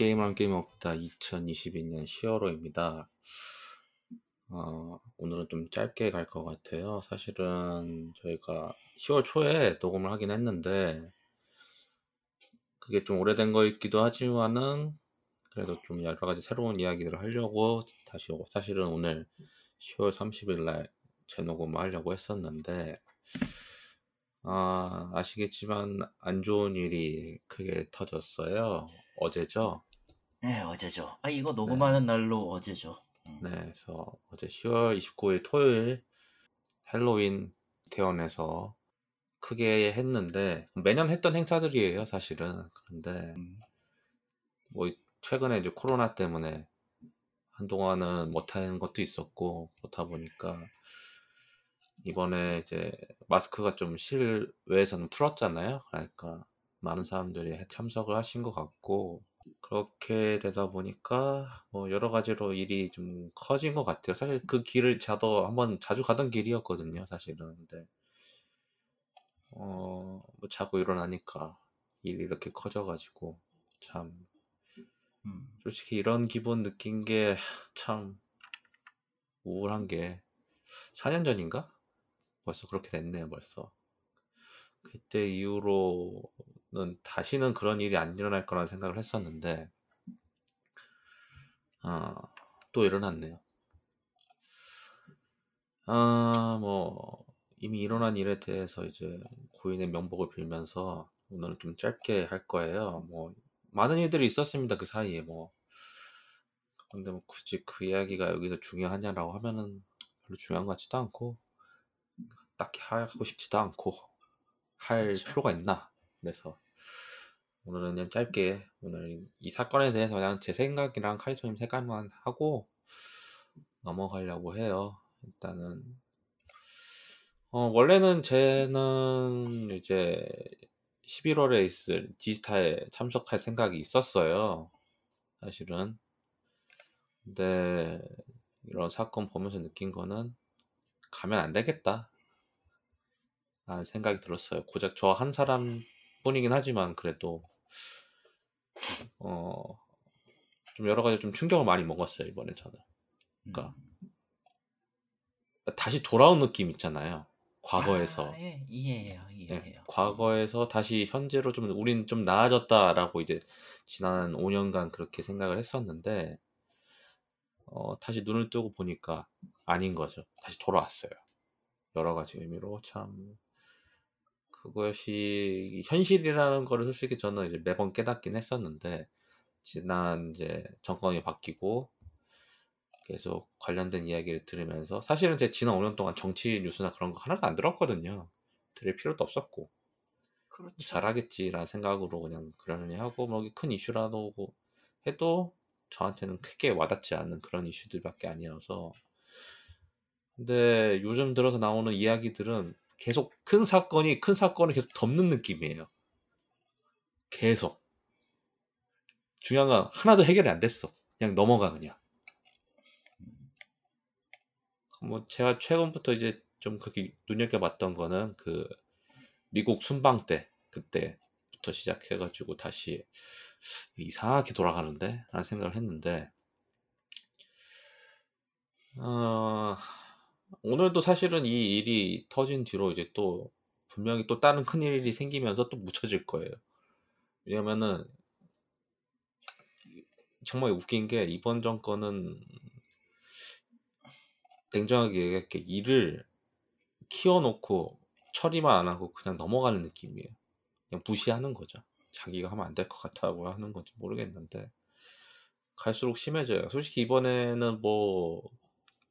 게임은 게임 없다 2022년 10월호입니다. 어, 오늘은 좀 짧게 갈 것 같아요. 사실은 저희가 10월 초에 녹음을 하긴 했는데 그게 좀 오래된 거있기도 하지만은 그래도 좀 여러 가지 새로운 이야기들을 하려고 다시 사실은 오늘 10월 30일 날 재녹음을 하려고 했었는데 아, 아시겠지만 안 좋은 일이 크게 터졌어요. 어제죠. 네, 어제죠. 아, 이거 녹음하는 네. 날로 어제죠. 음. 네, 그래서 어제 10월 29일 토요일 헬로윈 대원에서 크게 했는데 매년 했던 행사들이에요, 사실은. 그런데 음. 뭐 최근에 이제 코로나 때문에 한동안은 못하는 것도 있었고 그렇다 보니까 이번에 이제 마스크가 좀 실외에서는 풀었잖아요. 그러니까 많은 사람들이 참석을 하신 것 같고 그렇게 되다 보니까 뭐 여러 가지로 일이 좀 커진 것 같아요. 사실 그 길을 저도 한번 자주 가던 길이었거든요. 사실은 근데 어 뭐 자고 일어나니까 일이 이렇게 커져가지고 참 음. 솔직히 이런 기분 느낀 게 참 우울한 게 4년 전인가? 벌써 그렇게 됐네요, 벌써. 그때 이후로는 다시는 그런 일이 안 일어날 거라는 생각을 했었는데, 아, 또 일어났네요. 아, 뭐, 이미 일어난 일에 대해서 이제 고인의 명복을 빌면서 오늘은 좀 짧게 할 거예요. 뭐, 많은 일들이 있었습니다, 그 사이에 뭐. 근데 뭐 굳이 그 이야기가 여기서 중요하냐라고 하면은 별로 중요한 것 같지도 않고, 딱히 하고 싶지도 않고 할 그렇죠. 필요가 있나 그래서 오늘은 그냥 짧게 오늘 이 사건에 대해서 그냥 제 생각이랑 카이토님 생각만 하고 넘어가려고 해요. 일단은. 어, 원래는 쟤는 이제 11월에 있을 디지타에 참석할 생각이 있었어요. 사실은. 근데 이런 사건 보면서 느낀 거는 가면 안 되겠다 라는 생각이 들었어요. 고작 저 한 사람 뿐이긴 하지만 그래도 어, 좀 여러 가지 좀 충격을 많이 먹었어요 이번에 저는. 그러니까 음. 다시 돌아온 느낌 있잖아요. 과거에서. 아, 예, 이해해요, 예, 이해해요. 예, 과거에서 다시 현재로 좀 우린 좀 나아졌다라고 이제 지난 5년간 그렇게 생각을 했었는데 어, 다시 눈을 뜨고 보니까 아닌 거죠. 다시 돌아왔어요. 여러 가지 의미로 참 그것이 현실이라는 거를 솔직히 저는 이제 매번 깨닫긴 했었는데 지난 이제 정권이 바뀌고 계속 관련된 이야기를 들으면서 사실은 제 지난 5년 동안 정치 뉴스나 그런 거 하나도 안 들었거든요. 들을 필요도 없었고 그렇죠. 잘하겠지라는 생각으로 그냥 그러려니 하고 뭐큰 이슈라도 해도 저한테는 크게 와닿지 않는 그런 이슈들밖에 아니어서 근데 요즘 들어서 나오는 이야기들은 계속 큰 사건이 큰 사건을 계속 덮는 느낌이에요. 계속. 중요한 건 하나도 해결이 안 됐어. 그냥 넘어가 그냥. 뭐 제가 최근부터 이제 좀 그렇게 눈여겨봤던 거는 그 미국 순방 때 그때부터 시작해가지고 다시 이상하게 돌아가는데 라는 생각을 했는데 어 오늘도 사실은 이 일이 터진 뒤로 이제 또 분명히 또 다른 큰 일이 생기면서 또 묻혀질 거예요. 왜냐면은 정말 웃긴 게 이번 정권은 냉정하게 얘기할게 일을 키워놓고 처리만 안 하고 그냥 넘어가는 느낌이에요. 그냥 무시하는 거죠. 자기가 하면 안 될 것 같다고 하는 건지 모르겠는데 갈수록 심해져요. 솔직히 이번에는 뭐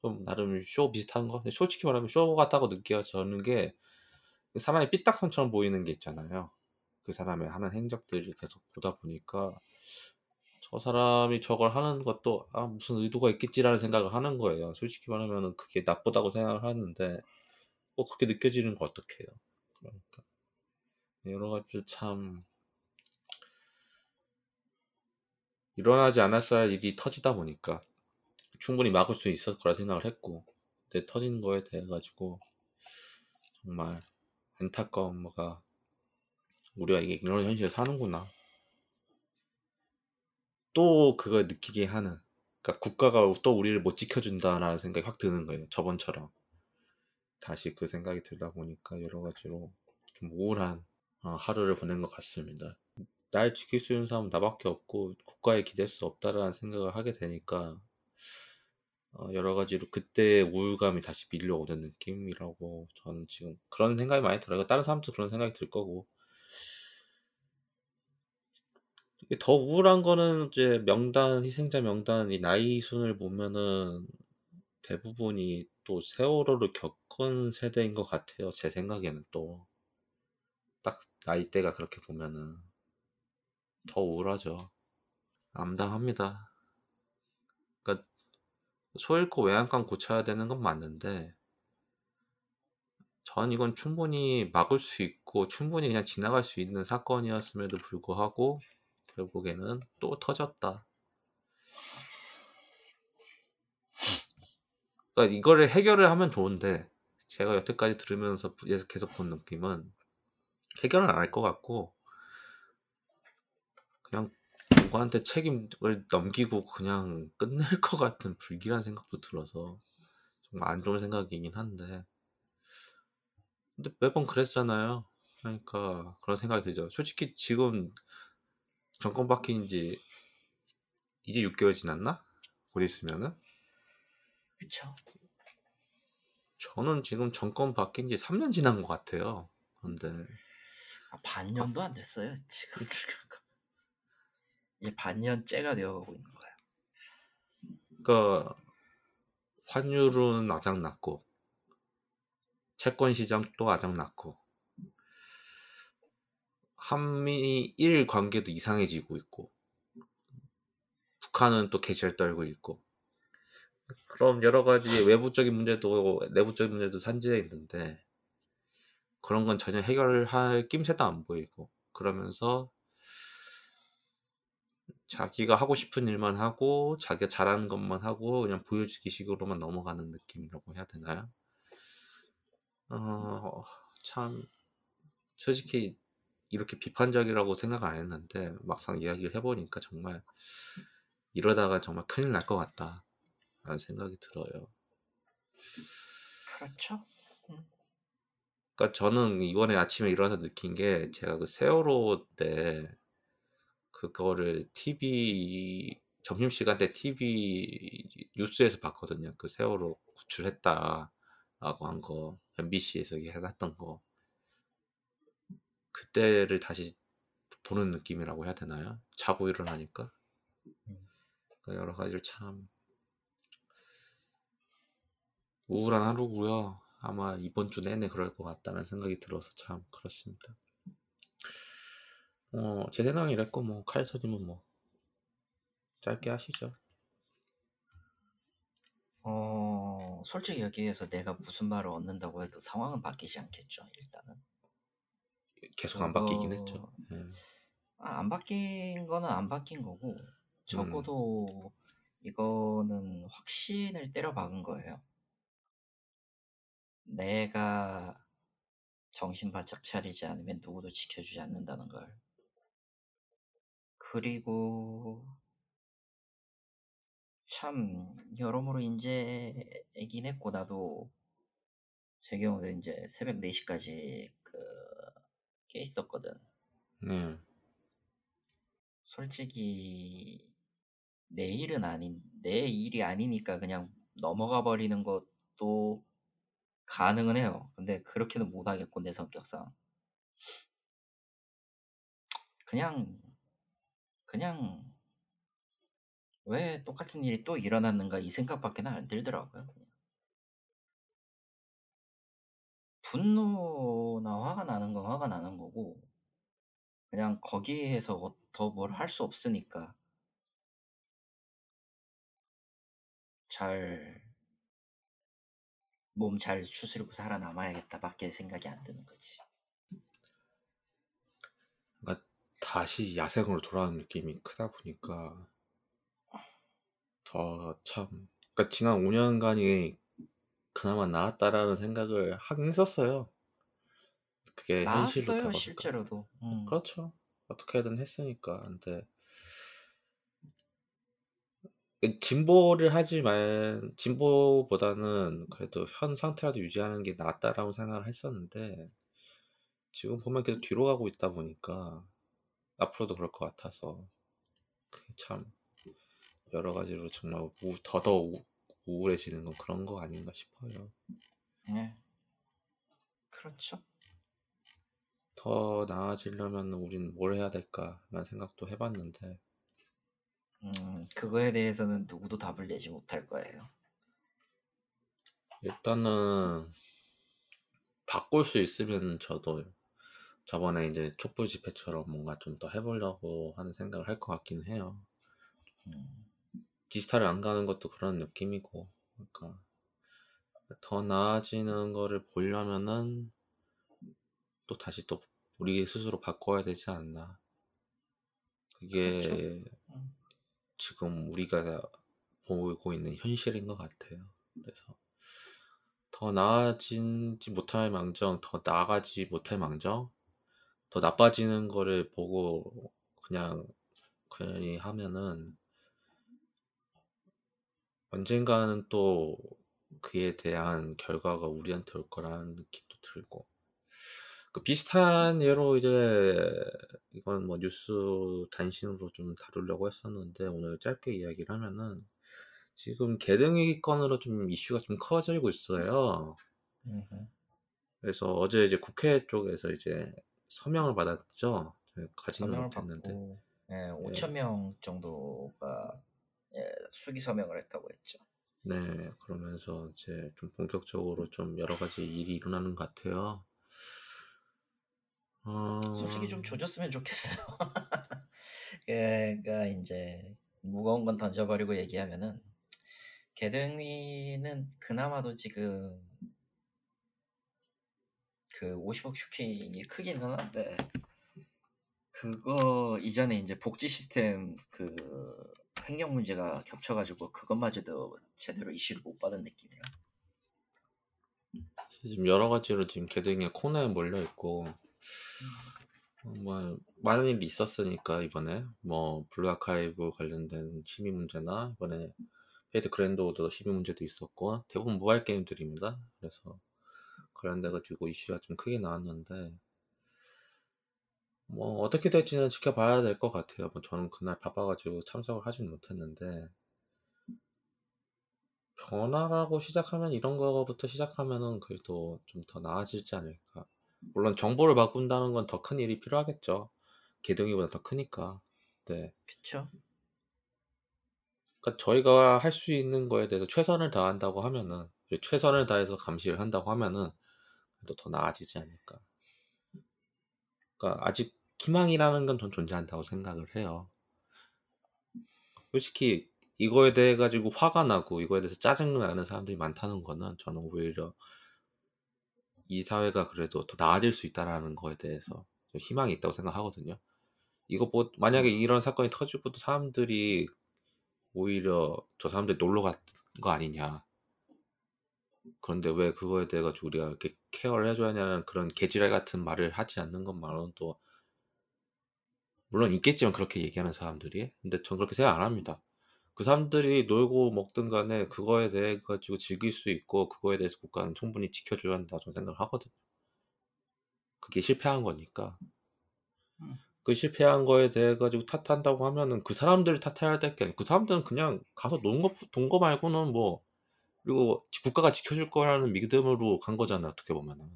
좀 나름 쇼 비슷한 거. 솔직히 말하면 쇼 같다고 느껴지는 게 사람이 삐딱선처럼 보이는 게 있잖아요. 그 사람의 하는 행적들을 계속 보다 보니까 저 사람이 저걸 하는 것도 아 무슨 의도가 있겠지라는 생각을 하는 거예요. 솔직히 말하면 그게 나쁘다고 생각을 하는데 뭐 그렇게 느껴지는 거 어떡해요. 그러니까 여러 가지 참 일어나지 않았어야 일이 터지다 보니까 충분히 막을 수 있을 거라 생각을 했고 근데 터진 거에 대해 가지고 정말 안타까운 뭐가 우리가 이게 이런 현실에 사는구나 또 그걸 느끼게 하는 그러니까 국가가 또 우리를 못 지켜준다라는 생각이 확 드는 거예요. 저번처럼. 다시 그 생각이 들다 보니까 여러 가지로 좀 우울한 어, 하루를 보낸 것 같습니다. 날 지킬 수 있는 사람은 나밖에 없고 국가에 기댈 수 없다라는 생각을 하게 되니까 어, 여러 가지로 그때 우울감이 다시 밀려오는 느낌이라고 저는 지금 그런 생각이 많이 들어요. 다른 사람도 그런 생각이 들 거고 더 우울한 거는 이제 명단 희생자 명단 이 나이 순을 보면은 대부분이 또 세월호를 겪은 세대인 것 같아요. 제 생각에는 또 딱 나이대가 그렇게 보면은 더 우울하죠. 암담합니다. 그러니까 소 잃고 외양간 고쳐야 되는 건 맞는데 전 이건 충분히 막을 수 있고 충분히 그냥 지나갈 수 있는 사건이었음에도 불구하고 결국에는 또 터졌다. 그러니까 이거를 해결을 하면 좋은데 제가 여태까지 들으면서 계속 본 느낌은 해결은 안 할 것 같고 그냥 누구한테 책임을 넘기고 그냥 끝낼 것 같은 불길한 생각도 들어서 정말 안 좋은 생각이긴 한데 근데 매번 그랬잖아요. 그러니까 그런 생각이 들죠. 솔직히 지금 정권 바뀐 지 이제 6개월 지났나? 곧 있으면은? 그쵸. 저는 지금 정권 바뀐 지 3년 지난 것 같아요. 근데 아, 반년도 안 됐어요. 지금 이제 반년째가 되어가고 있는 거야. 그러니까 환율은 아작났고 채권 시장도 아작났고 한미일 관계도 이상해지고 있고 북한은 또 개시를 떨고 있고 그럼 여러 가지 외부적인 문제도 내부적인 문제도 산재해 있는데 그런 건 전혀 해결할 낌새도 안 보이고 그러면서 자기가 하고 싶은 일만 하고 자기가 잘하는 것만 하고 그냥 보여주기 식으로만 넘어가는 느낌이라고 해야 되나요? 어, 참 솔직히 이렇게 비판적이라고 생각 안 했는데 막상 이야기를 해보니까 정말 이러다가 정말 큰일 날 것 같다 라는 생각이 들어요. 그렇죠. 그러니까 저는 이번에 아침에 일어나서 느낀 게 제가 그 세월호 때 그거를 TV 점심시간 때 TV 뉴스에서 봤거든요. 그 세월호 구출했다라고 한 거, MBC에서 해놨던 거. 그때를 다시 보는 느낌이라고 해야 되나요? 자고 일어나니까. 그러니까 여러 가지로 참 우울한 하루고요. 아마 이번 주 내내 그럴 것 같다는 생각이 들어서 참 그렇습니다. 어, 제 생각이 이랬고 뭐 카이서님은 뭐 짧게 하시죠. 어, 솔직히 여기에서 내가 무슨 말을 얻는다고 해도 상황은 바뀌지 않겠죠. 일단은 계속 안 바뀌긴 했죠. 네. 아, 안 바뀐 거는 안 바뀐 거고 적어도 음. 이거는 확신을 때려 박은 거예요. 내가 정신 바짝 차리지 않으면 누구도 지켜주지 않는다는 걸. 그리고 참 여러모로 인제이긴 했고 나도 제 경우도 이제 새벽 4시까지 그깨 있었거든. 네. 솔직히 내 일은 아닌 내 일이 아니니까 그냥 넘어가 버리는 것도 가능은 해요. 근데 그렇게는 못 하겠고 내 성격상 그냥 그냥 왜 똑같은 일이 또 일어났는가 이 생각밖에 안 들더라고요. 분노나 화가 나는 건 화가 나는 거고 그냥 거기에서 더 뭘 할 수 없으니까 잘 몸 잘 추스리고 살아남아야겠다 밖에 생각이 안 드는 거지. 그러니까 다시 야생으로 돌아오는 느낌이 크다 보니까 더 참 그러니까 지난 5년간이 그나마 나았다라는 생각을 하긴 했었어요. 그게 현실로 다가니까 실제로도. 음. 그렇죠. 어떻게든 했으니까. 근데 그 진보를 하지 말 진보보다는 그래도 현 상태라도 유지하는 게 낫다라고 생각을 했었는데 지금 보면 계속 뒤로 가고 있다 보니까 앞으로도 그럴 것 같아서 참 여러 가지로 정말 우, 더더 우, 우울해지는 건 그런 거 아닌가 싶어요. 네. 그렇죠. 더 나아지려면 우린 뭘 해야 될까라는 생각도 해봤는데 음, 그거에 대해서는 누구도 답을 내지 못할 거예요. 일단은 바꿀 수 있으면 저도 저번에 이제 촛불 집회처럼 뭔가 좀 더 해보려고 하는 생각을 할 것 같긴 해요. 음, 디지털을 안 가는 것도 그런 느낌이고, 그러니까 더 나아지는 거를 보려면은 또 다시 또 우리 스스로 바꿔야 되지 않나. 그게 그렇죠. 음, 지금 우리가 보고 있는 현실인 것 같아요. 그래서 더 나아지지 못할 망정, 더 나아가지 못할 망정, 더 나빠지는 거를 보고 그냥 괜히 하면은 언젠가는 또 그에 대한 결과가 우리한테 올 거라는 느낌도 들고 그 비슷한 예로 이제 이건 뭐 뉴스 단신으로 좀 다루려고 했었는데 오늘 짧게 이야기를 하면은 지금 개등위 건으로 좀 이슈가 좀 커지고 있어요. 그래서 어제 이제 국회 쪽에서 이제 서명을 받았죠. 가지는 못했는데. 받고 예, 5천 명 정도가 예, 수기 서명을 했다고 했죠. 네, 그러면서 이제 좀 본격적으로 좀 여러 가지 일이 일어나는 것 같아요. 어, 솔직히 좀 조졌으면 좋겠어요. 그러니까 이제 무거운 건 던져버리고 얘기하면은 개등위는 그나마도 지금 그 50억 슈킹이 크기는 한데 그거 이전에 이제 복지 시스템 그 횡령 문제가 겹쳐가지고 그것마저도 제대로 이슈를 못 받은 느낌이에요. 지금 여러 가지로 지금 게등위가 코너에 몰려 있고 어, 뭐 많은 일이 있었으니까 이번에 뭐 블루 아카이브 관련된 심의 문제나 이번에 페이트 그랜드 오더 심의 문제도 있었고 대부분 모바일 게임들입니다. 그래서 관련돼 가지고 이슈가 좀 크게 나왔는데 뭐 어떻게 될지는 지켜봐야 될 것 같아요. 뭐 저는 그날 바빠가지고 참석을 하진 못했는데 변화라고 시작하면 이런 거부터 시작하면은 그래도 좀 더 나아지지 않을까. 물론 정보를 바꾼다는 건 더 큰 일이 필요하겠죠. 개등이보다 더 크니까. 네. 그쵸? 그러니까 저희가 할 수 있는 거에 대해서 최선을 다한다고 하면은 최선을 다해서 감시를 한다고 하면은 그래도 더 나아지지 않을까. 그러니까 아직 희망이라는 건 전 존재한다고 생각을 해요. 솔직히 이거에 대해 가지고 화가 나고 이거에 대해서 짜증 나는 사람들이 많다는 거는 저는 오히려 이 사회가 그래도 더 나아질 수 있다라는 거에 대해서 좀 희망이 있다고 생각하거든요. 이거 뭐 만약에 이런 사건이 터지고도 사람들이 오히려 저 사람들 놀러 간 거 아니냐. 그런데 왜 그거에 대해 가지고 우리가 이렇게 케어를 해줘야 하냐는 그런 개지랄 같은 말을 하지 않는 것만으로는 또 물론 있겠지만 그렇게 얘기하는 사람들이 근데 전 그렇게 생각 안 합니다. 그 사람들이 놀고 먹든 간에 그거에 대해 가지고 즐길 수 있고 그거에 대해서 국가는 충분히 지켜줘야 한다 저는 생각을 하거든요. 그게 실패한 거니까. 음. 그 실패한 거에 대해 가지고 탓한다고 하면은 그 사람들을 탓해야 될 게 아니고 그 사람들은 그냥 가서 논 거, 돈거 말고는 뭐 그리고 지- 국가가 지켜줄 거라는 믿음으로 간 거잖아 어떻게 보면은.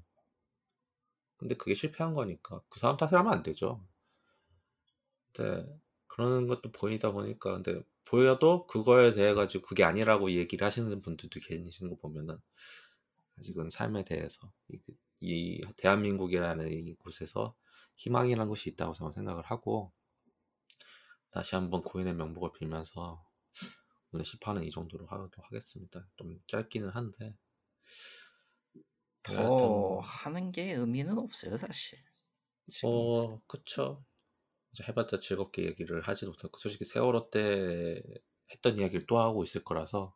근데 그게 실패한 거니까 그 사람 탓을 하면 안 되죠. 근데 그러는 것도 보이다 보니까 근데 보여도 그거에 대해 가지고 그게 아니라고 얘기를 하시는 분들도 계시는 거 보면은 아직은 삶에 대해서 이, 이 대한민국이라는 이 곳에서 희망이라는 것이 있다고 저는 생각을 하고 다시 한번 고인의 명복을 빌면서 오늘 10화는 이 정도로 하도록 하겠습니다. 좀 짧기는 한데 더 여하튼 하는 게 의미는 없어요 사실. 어 그쵸 이제 해봤자 즐겁게 얘기를 하지도 못했고 솔직히 세월호 때 했던 이야기를 또 하고 있을 거라서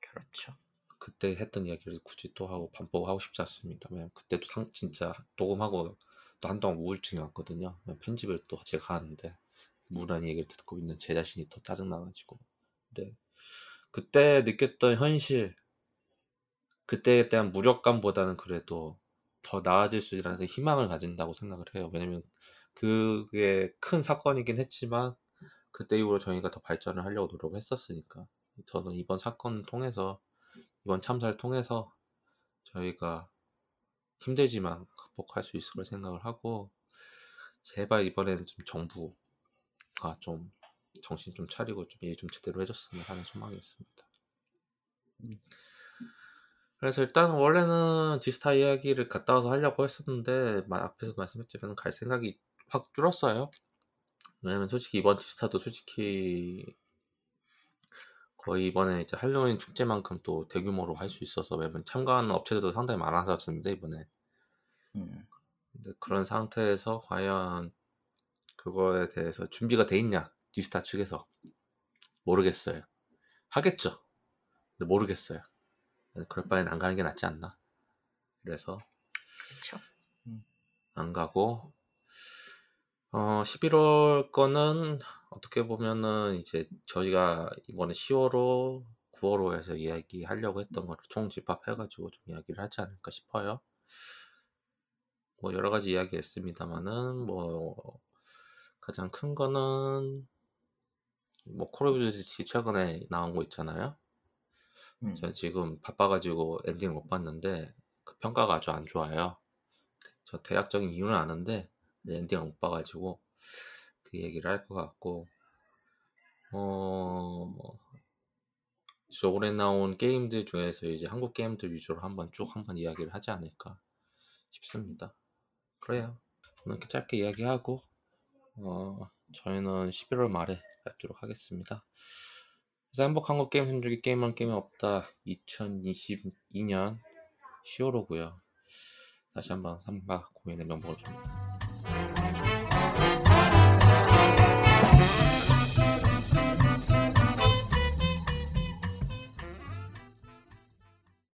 그렇죠. 그때 했던 이야기를 굳이 또 하고 반복하고 싶지 않습니다. 왜냐면 그때도 상, 진짜 녹음하고 또 한동안 우울증이 왔거든요. 편집을 또 제가 하는데 무난 얘기를 듣고 있는 제 자신이 더 짜증나가지고 근데 그때 느꼈던 현실 그때에 대한 무력감보다는 그래도 더 나아질 수 있다는 희망을 가진다고 생각을 해요. 왜냐면 그게 큰 사건이긴 했지만 그때 이후로 저희가 더 발전을 하려고 노력을 했었으니까 저는 이번 사건을 통해서 이번 참사를 통해서 저희가 힘들지만 극복할 수 있을 걸 생각을 하고 제발 이번에는 좀 정부가 좀 정신 좀 차리고 좀 일 좀 제대로 해줬으면 하는 소망이 있습니다. 음. 그래서 일단 원래는 디스타 이야기를 갔다 와서 하려고 했었는데 앞에서 말씀했지만 갈 생각이 확 줄었어요. 왜냐면 솔직히 이번 디스타도 솔직히 거의 이번에 이제 할로윈 축제만큼 또 대규모로 할 수 있어서 왜냐면 참가하는 업체들도 상당히 많아졌는데 이번에 음. 그런 상태에서 과연 그거에 대해서 준비가 돼 있냐 디스타 측에서 모르겠어요 하겠죠 근데 모르겠어요 그럴 바엔 안 가는 게 낫지 않나 그래서 그쵸. 음. 안 가고 어 11월 거는 어떻게 보면은 이제 저희가 이번에 10월호, 9월호 에서 이야기하려고 했던 거를 총 집합해가지고 좀 이야기를 하지 않을까 싶어요. 뭐 여러 가지 이야기 했습니다만은 뭐 가장 큰 거는 뭐 콜 오브 듀티 최근에 나온 거 있잖아요. 음. 제가 지금 바빠가지고 엔딩을 못 봤는데 그 평가가 아주 안 좋아요. 저 대략적인 이유는 아는데 엔딩을 못 봐가지고 그 얘기를 할 것 같고 어 올해 나온 게임들 중에서 이제 한국 게임들 위주로 한번 쭉 한번 이야기를 하지 않을까 싶습니다. 그래요. 이렇게 짧게 이야기하고 어 저희는 11월 말에 뵙도록 하겠습니다. 그래서 행복 한국 게임 선주기 게임은 게임이 없다 2022년 10월호고요. 다시 한번 삼바 고민의 명복을 좀